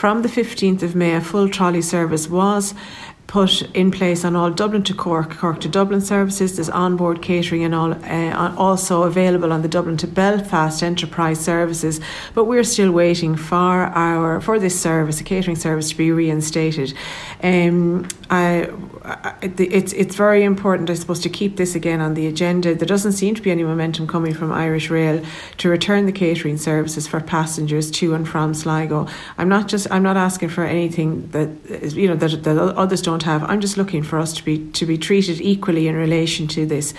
from the 15th of May, a full trolley service was put in place on all Dublin to Cork, Cork to Dublin services. There's onboard catering and all uh, also available on the Dublin to Belfast enterprise services. But we're still waiting for our for this service, a catering service, to be reinstated. Um, I, it's it's very important, I suppose, to keep this again on the agenda. There doesn't seem to be any momentum coming from Irish Rail to return the catering services for passengers to and from Sligo. I'm not just I'm not asking for anything that you know that, that others don't don't have. I'm just looking for us to be to be treated equally in relation to this.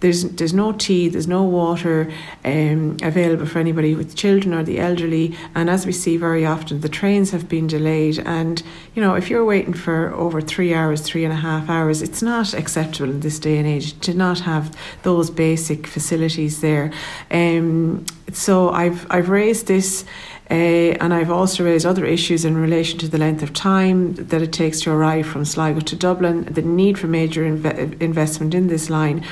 There's there's no tea, there's no water um, available for anybody with children or the elderly, and as we see very often, the trains have been delayed. And you know, if you're waiting for over three hours, three and a half hours, it's not acceptable in this day and age to not have those basic facilities there. Um, so I've I've raised this. Uh, and I've also raised other issues in relation to the length of time that it takes to arrive from Sligo to Dublin, the need for major inve- investment in this line.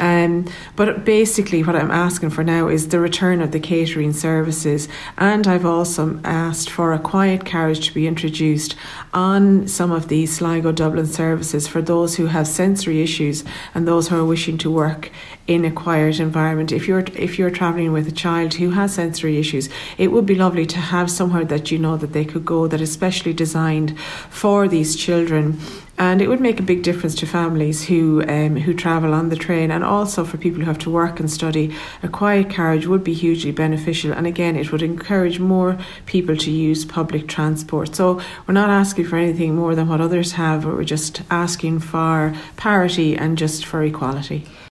Um, but basically, what I'm asking for now is the return of the catering services, and I've also asked for a quiet carriage to be introduced on some of these Sligo Dublin services for those who have sensory issues and those who are wishing to work in a quiet environment. If you're if you're travelling with a child who has sensory issues, it would be lovely to have somewhere that you know that they could go that is specially designed for these children and it would make a big difference to families who um, who travel on the train. And also for people who have to work and study a quiet carriage would be hugely beneficial. And again it would encourage more people to use public transport. So we're not asking for anything more than what others have. We're just asking for parity and just for equality